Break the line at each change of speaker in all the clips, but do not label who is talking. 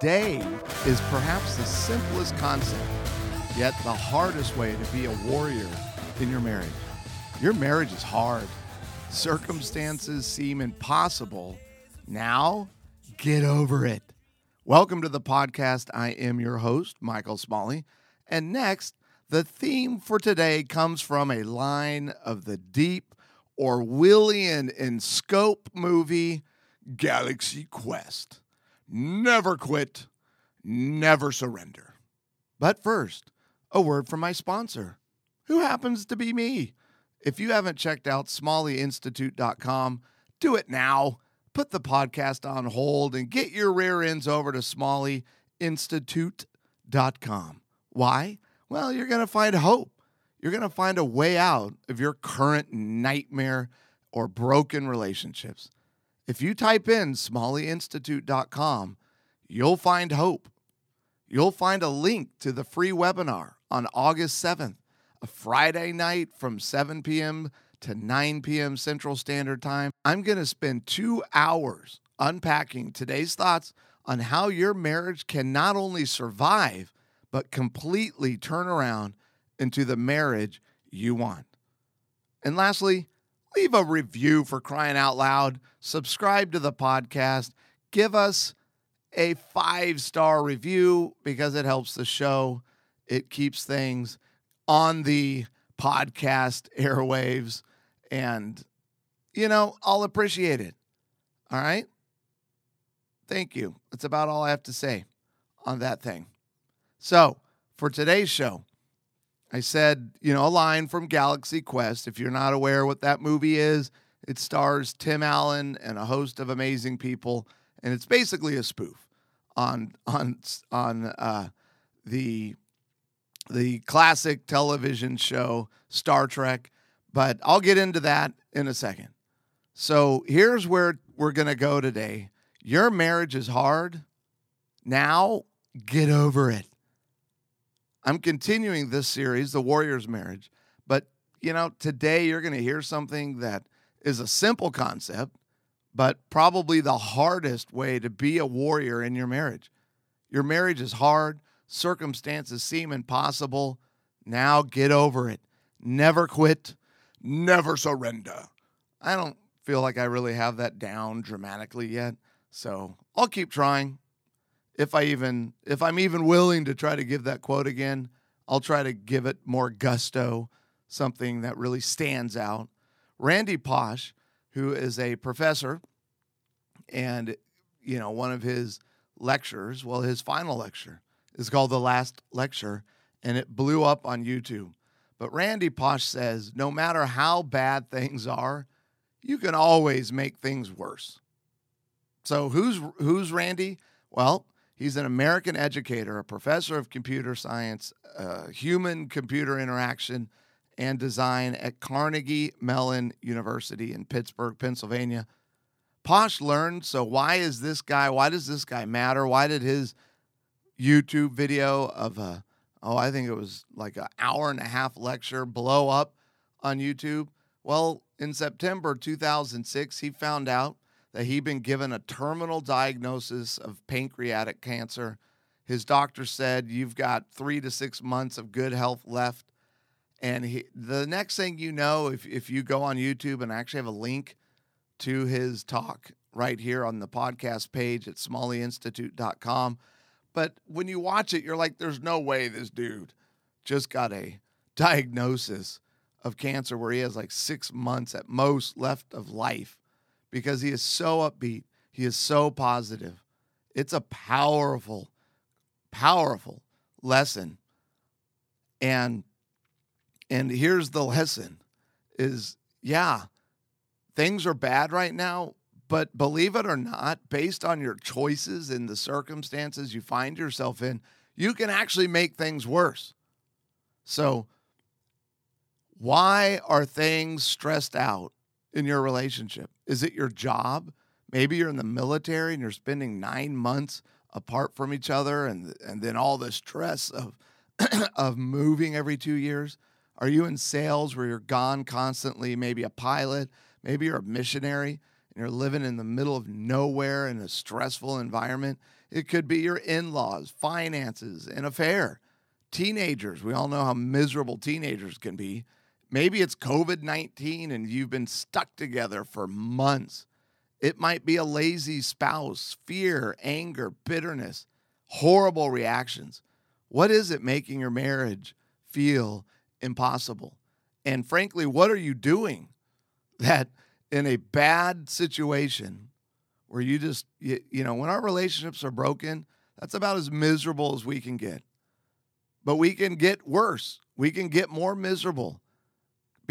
Today is perhaps the simplest concept, yet the hardest way to be a warrior in your marriage. Your marriage is hard. Circumstances seem impossible. Now, get over it. Welcome to the podcast. I am your host, Michael Smalley. And next, the theme for today comes from a line of the deep Orwellian in scope movie Galaxy Quest. Never quit, never surrender. But first, a word from my sponsor, who happens to be me. If you haven't checked out smalleyinstitute.com, do it now. Put the podcast on hold and get your rear ends over to smalleyinstitute.com. Why? Well, you're going to find hope. You're going to find a way out of your current nightmare or broken relationships. If you type in smalleyinstitute.com, you'll find hope. You'll find a link to the free webinar on August 7th, a Friday night from 7 p.m. to 9 p.m. Central Standard Time. I'm going to spend two hours unpacking today's thoughts on how your marriage can not only survive, but completely turn around into the marriage you want. And lastly, leave a review for crying out loud, subscribe to the podcast, give us a five star review because it helps the show. It keeps things on the podcast airwaves. And, you know, I'll appreciate it. All right. Thank you. That's about all I have to say on that thing. So, for today's show, I said, you know, a line from Galaxy Quest. If you're not aware what that movie is, it stars Tim Allen and a host of amazing people, and it's basically a spoof on on on uh, the the classic television show Star Trek. But I'll get into that in a second. So here's where we're gonna go today. Your marriage is hard. Now get over it. I'm continuing this series, The Warrior's Marriage. But, you know, today you're going to hear something that is a simple concept, but probably the hardest way to be a warrior in your marriage. Your marriage is hard, circumstances seem impossible. Now get over it. Never quit, never surrender. I don't feel like I really have that down dramatically yet, so I'll keep trying if I even if I'm even willing to try to give that quote again, I'll try to give it more gusto, something that really stands out. Randy Pausch, who is a professor and you know, one of his lectures, well his final lecture is called The Last Lecture and it blew up on YouTube. But Randy Pausch says no matter how bad things are, you can always make things worse. So who's who's Randy? Well, He's an American educator, a professor of computer science, uh, human computer interaction, and design at Carnegie Mellon University in Pittsburgh, Pennsylvania. Pausch learned. So, why is this guy, why does this guy matter? Why did his YouTube video of a, oh, I think it was like an hour and a half lecture blow up on YouTube? Well, in September 2006, he found out that he'd been given a terminal diagnosis of pancreatic cancer. His doctor said, You've got three to six months of good health left. And he, the next thing you know, if, if you go on YouTube and I actually have a link to his talk right here on the podcast page at smalleyinstitute.com. But when you watch it, you're like, there's no way this dude just got a diagnosis of cancer where he has like six months at most left of life because he is so upbeat. He is so positive. It's a powerful, powerful lesson. And and here's the lesson is yeah, things are bad right now, but believe it or not, based on your choices and the circumstances you find yourself in, you can actually make things worse. So, why are things stressed out in your relationship? Is it your job? Maybe you're in the military and you're spending nine months apart from each other and, and then all the stress of, of moving every two years. Are you in sales where you're gone constantly? Maybe a pilot, maybe you're a missionary and you're living in the middle of nowhere in a stressful environment. It could be your in laws, finances, an affair. Teenagers, we all know how miserable teenagers can be. Maybe it's COVID 19 and you've been stuck together for months. It might be a lazy spouse, fear, anger, bitterness, horrible reactions. What is it making your marriage feel impossible? And frankly, what are you doing that in a bad situation where you just, you, you, know, when our relationships are broken, that's about as miserable as we can get. But we can get worse. We can get more miserable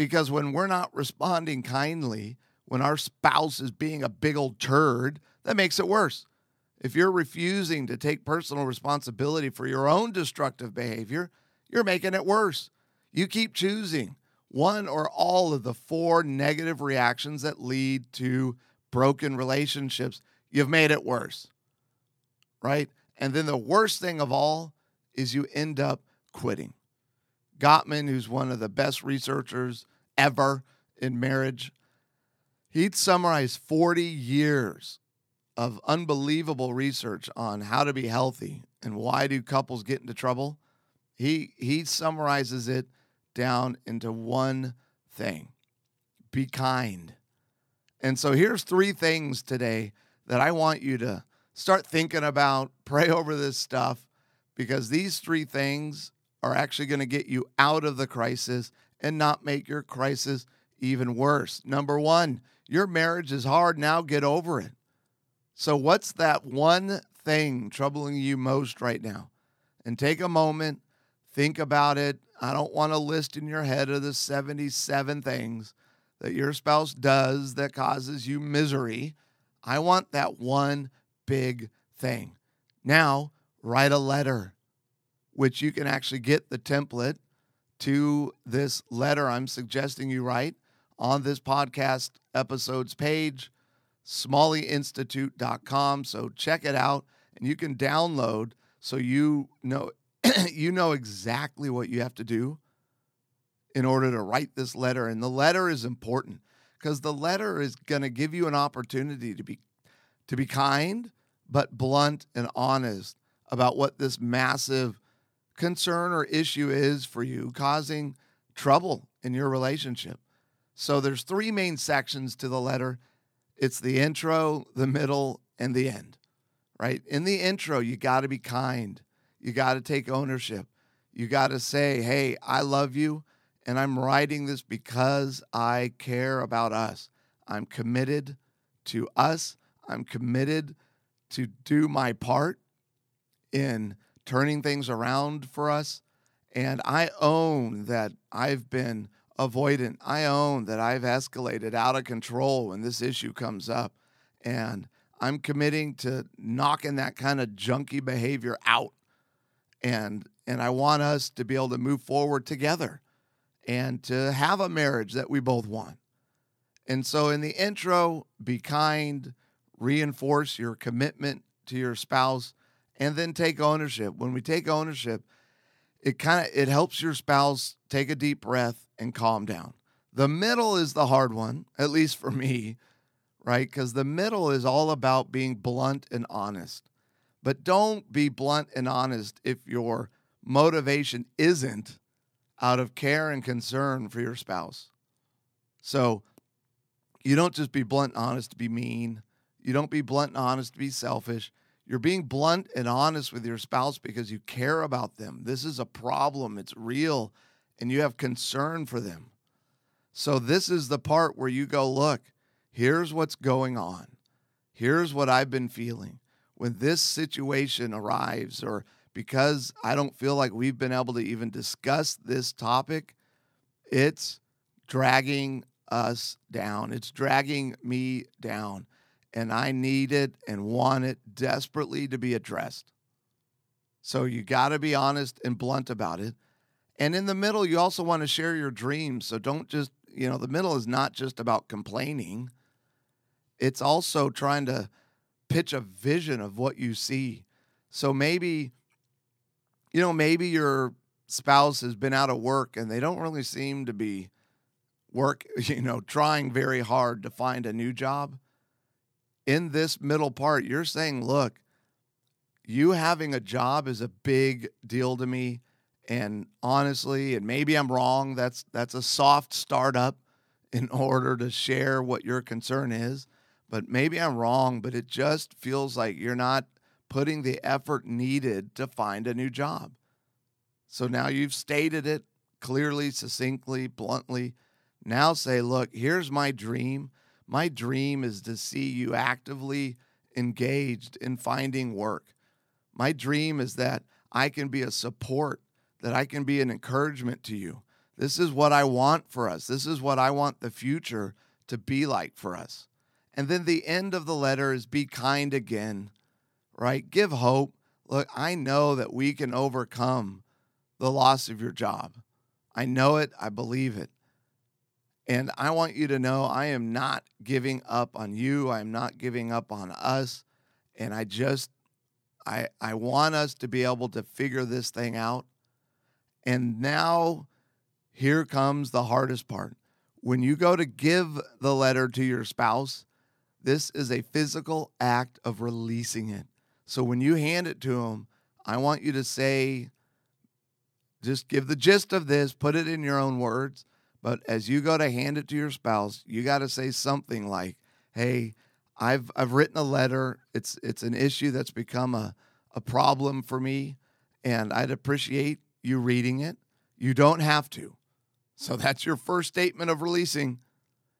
because when we're not responding kindly, when our spouse is being a big old turd, that makes it worse. If you're refusing to take personal responsibility for your own destructive behavior, you're making it worse. You keep choosing one or all of the four negative reactions that lead to broken relationships. You've made it worse, right? And then the worst thing of all is you end up quitting. Gottman, who's one of the best researchers ever in marriage, he'd summarize 40 years of unbelievable research on how to be healthy and why do couples get into trouble. He he summarizes it down into one thing. Be kind. And so here's three things today that I want you to start thinking about, pray over this stuff because these three things are actually going to get you out of the crisis and not make your crisis even worse. Number one, your marriage is hard. Now get over it. So, what's that one thing troubling you most right now? And take a moment, think about it. I don't want a list in your head of the 77 things that your spouse does that causes you misery. I want that one big thing. Now, write a letter which you can actually get the template to this letter I'm suggesting you write on this podcast episode's page, smalleyinstitute.com. So check it out and you can download so you know you know exactly what you have to do in order to write this letter. And the letter is important because the letter is going to give you an opportunity to be to be kind but blunt and honest about what this massive concern or issue is for you causing trouble in your relationship. So there's three main sections to the letter. It's the intro, the middle, and the end. Right? In the intro, you got to be kind. You got to take ownership. You got to say, "Hey, I love you and I'm writing this because I care about us. I'm committed to us. I'm committed to do my part in turning things around for us. And I own that I've been avoidant. I own that I've escalated out of control when this issue comes up. And I'm committing to knocking that kind of junky behavior out. And and I want us to be able to move forward together and to have a marriage that we both want. And so in the intro, be kind, reinforce your commitment to your spouse and then take ownership. When we take ownership, it kind of it helps your spouse take a deep breath and calm down. The middle is the hard one, at least for me, right? Cuz the middle is all about being blunt and honest. But don't be blunt and honest if your motivation isn't out of care and concern for your spouse. So you don't just be blunt and honest to be mean. You don't be blunt and honest to be selfish. You're being blunt and honest with your spouse because you care about them. This is a problem, it's real, and you have concern for them. So, this is the part where you go, look, here's what's going on. Here's what I've been feeling. When this situation arrives, or because I don't feel like we've been able to even discuss this topic, it's dragging us down. It's dragging me down and I need it and want it desperately to be addressed. So you got to be honest and blunt about it. And in the middle, you also want to share your dreams. So don't just, you know, the middle is not just about complaining, it's also trying to pitch a vision of what you see. So maybe, you know, maybe your spouse has been out of work and they don't really seem to be work, you know, trying very hard to find a new job in this middle part, you're saying, look, you having a job is a big deal to me. And honestly, and maybe I'm wrong, that's that's a soft startup in order to share what your concern is. But maybe I'm wrong, but it just feels like you're not putting the effort needed to find a new job. So now you've stated it clearly, succinctly, bluntly. Now say, look, here's my dream. My dream is to see you actively engaged in finding work. My dream is that I can be a support, that I can be an encouragement to you. This is what I want for us. This is what I want the future to be like for us. And then the end of the letter is be kind again, right? Give hope. Look, I know that we can overcome the loss of your job. I know it, I believe it. And I want you to know I am not giving up on you. I am not giving up on us. And I just I I want us to be able to figure this thing out. And now here comes the hardest part. When you go to give the letter to your spouse, this is a physical act of releasing it. So when you hand it to them, I want you to say just give the gist of this, put it in your own words. But as you go to hand it to your spouse, you got to say something like, "Hey, I've I've written a letter. It's it's an issue that's become a a problem for me, and I'd appreciate you reading it. You don't have to. So that's your first statement of releasing.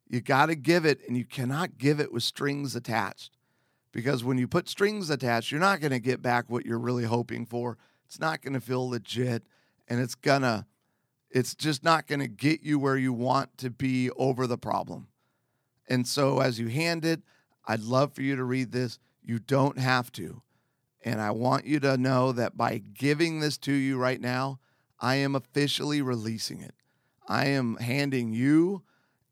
You got to give it, and you cannot give it with strings attached. Because when you put strings attached, you're not going to get back what you're really hoping for. It's not going to feel legit and it's gonna it's just not going to get you where you want to be over the problem. And so as you hand it, I'd love for you to read this. You don't have to. And I want you to know that by giving this to you right now, I am officially releasing it. I am handing you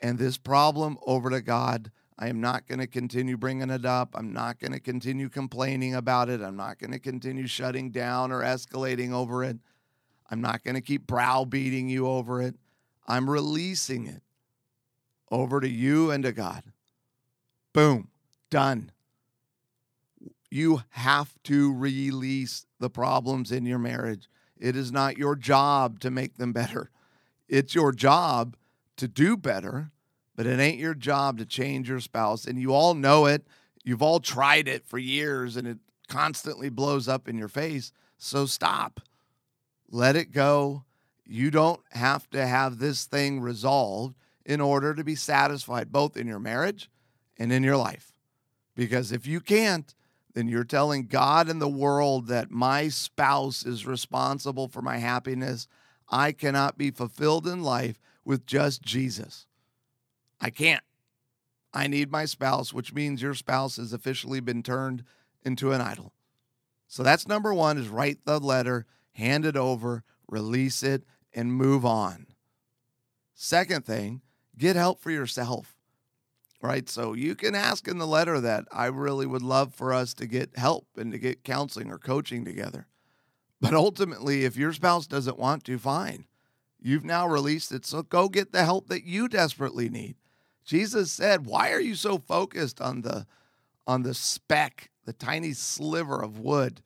and this problem over to God. I am not going to continue bringing it up. I'm not going to continue complaining about it. I'm not going to continue shutting down or escalating over it. I'm not going to keep browbeating you over it. I'm releasing it over to you and to God. Boom, done. You have to release the problems in your marriage. It is not your job to make them better. It's your job to do better, but it ain't your job to change your spouse. And you all know it. You've all tried it for years and it constantly blows up in your face. So stop let it go. You don't have to have this thing resolved in order to be satisfied, both in your marriage and in your life. Because if you can't, then you're telling God and the world that my spouse is responsible for my happiness. I cannot be fulfilled in life with just Jesus. I can't. I need my spouse, which means your spouse has officially been turned into an idol. So that's number one is write the letter hand it over, release it, and move on. Second thing, get help for yourself. Right? So you can ask in the letter that I really would love for us to get help and to get counseling or coaching together. But ultimately, if your spouse doesn't want to, fine. You've now released it, so go get the help that you desperately need. Jesus said, "Why are you so focused on the on the speck, the tiny sliver of wood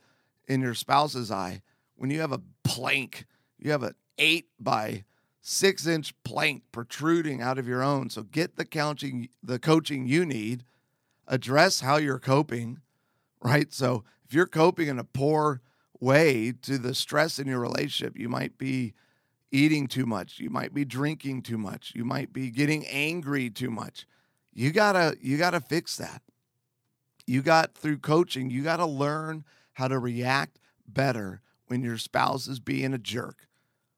in your spouse's eye when you have a plank, you have an eight by six inch plank protruding out of your own. So get the coaching, the coaching you need, address how you're coping, right? So if you're coping in a poor way to the stress in your relationship, you might be eating too much, you might be drinking too much, you might be getting angry too much. You gotta you gotta fix that. You got through coaching, you gotta learn how to react better when your spouse is being a jerk,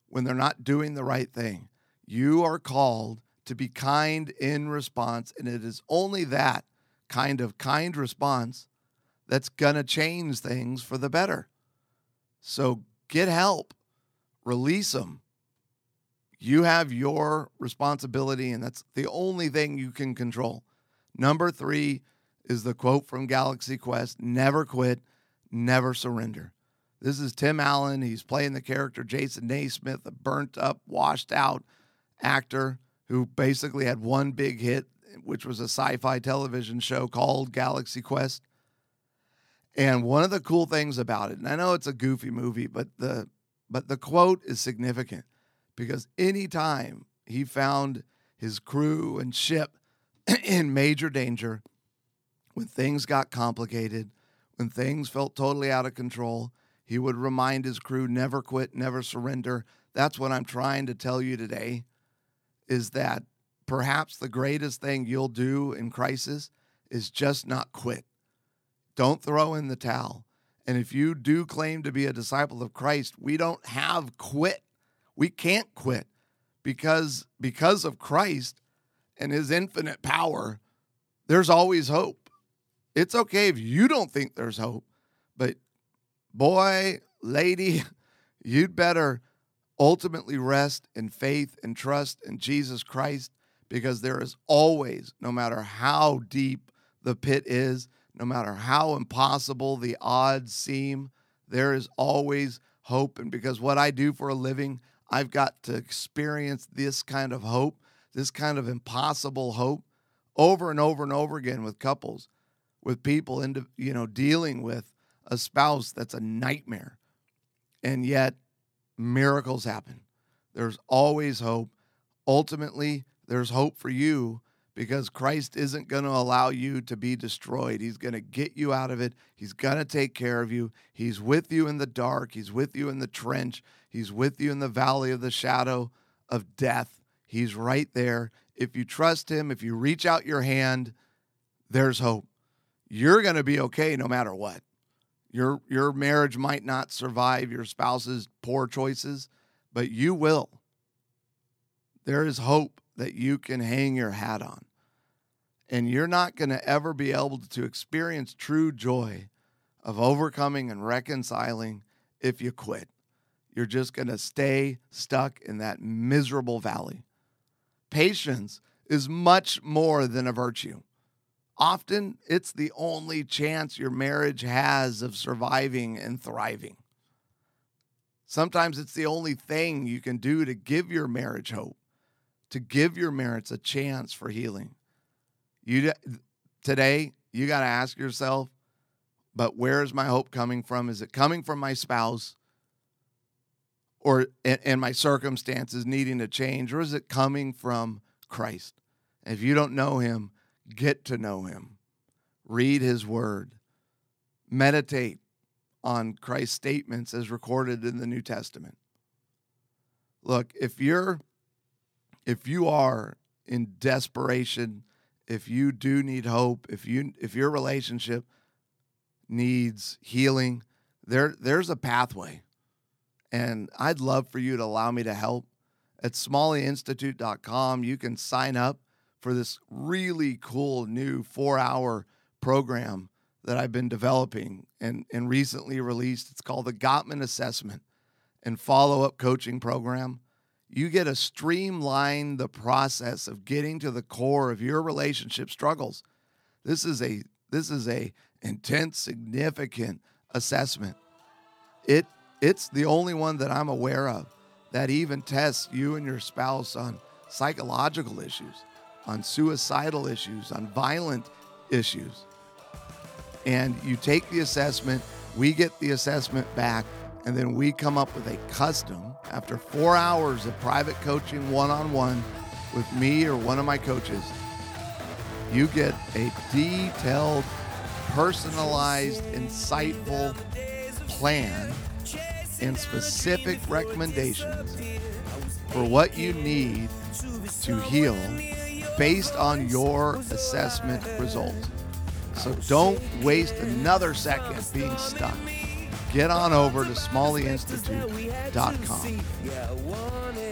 when they're not doing the right thing. You are called to be kind in response, and it is only that kind of kind response that's going to change things for the better. So get help, release them. You have your responsibility, and that's the only thing you can control. Number three is the quote from Galaxy Quest never quit, never surrender. This is Tim Allen. He's playing the character Jason Nesmith, a burnt up, washed out actor who basically had one big hit which was a sci-fi television show called Galaxy Quest. And one of the cool things about it, and I know it's a goofy movie, but the but the quote is significant because anytime he found his crew and ship in major danger, when things got complicated, when things felt totally out of control, he would remind his crew never quit, never surrender. That's what I'm trying to tell you today is that perhaps the greatest thing you'll do in crisis is just not quit. Don't throw in the towel. And if you do claim to be a disciple of Christ, we don't have quit. We can't quit because because of Christ and his infinite power, there's always hope. It's okay if you don't think there's hope, but boy, lady, you'd better ultimately rest in faith and trust in Jesus Christ because there is always, no matter how deep the pit is, no matter how impossible the odds seem, there is always hope. And because what I do for a living, I've got to experience this kind of hope, this kind of impossible hope over and over and over again with couples, with people into, you know, dealing with a spouse that's a nightmare. And yet miracles happen. There's always hope. Ultimately, there's hope for you because Christ isn't going to allow you to be destroyed. He's going to get you out of it. He's going to take care of you. He's with you in the dark. He's with you in the trench. He's with you in the valley of the shadow of death. He's right there. If you trust Him, if you reach out your hand, there's hope. You're going to be okay no matter what. Your, your marriage might not survive your spouse's poor choices, but you will. There is hope that you can hang your hat on. And you're not going to ever be able to experience true joy of overcoming and reconciling if you quit. You're just going to stay stuck in that miserable valley. Patience is much more than a virtue. Often, it's the only chance your marriage has of surviving and thriving. Sometimes it's the only thing you can do to give your marriage hope to give your merits a chance for healing. You today you got to ask yourself, but where is my hope coming from? Is it coming from my spouse or and my circumstances needing to change or is it coming from Christ? If you don't know him, get to know him. Read his word. Meditate on Christ's statements as recorded in the New Testament. Look, if you're if you are in desperation, if you do need hope, if you if your relationship needs healing, there there's a pathway. And I'd love for you to allow me to help. At smalleyinstitute.com, you can sign up for this really cool new four hour program that I've been developing and, and recently released. It's called the Gottman Assessment and Follow Up Coaching Program you get to streamline the process of getting to the core of your relationship struggles. This is a this is a intense, significant assessment. It it's the only one that I'm aware of that even tests you and your spouse on psychological issues, on suicidal issues, on violent issues. And you take the assessment, we get the assessment back, and then we come up with a custom after four hours of private coaching one on one with me or one of my coaches. You get a detailed, personalized, insightful plan and specific recommendations for what you need to heal based on your assessment results. So don't waste another second being stuck get on over to smalleyinstitute.com.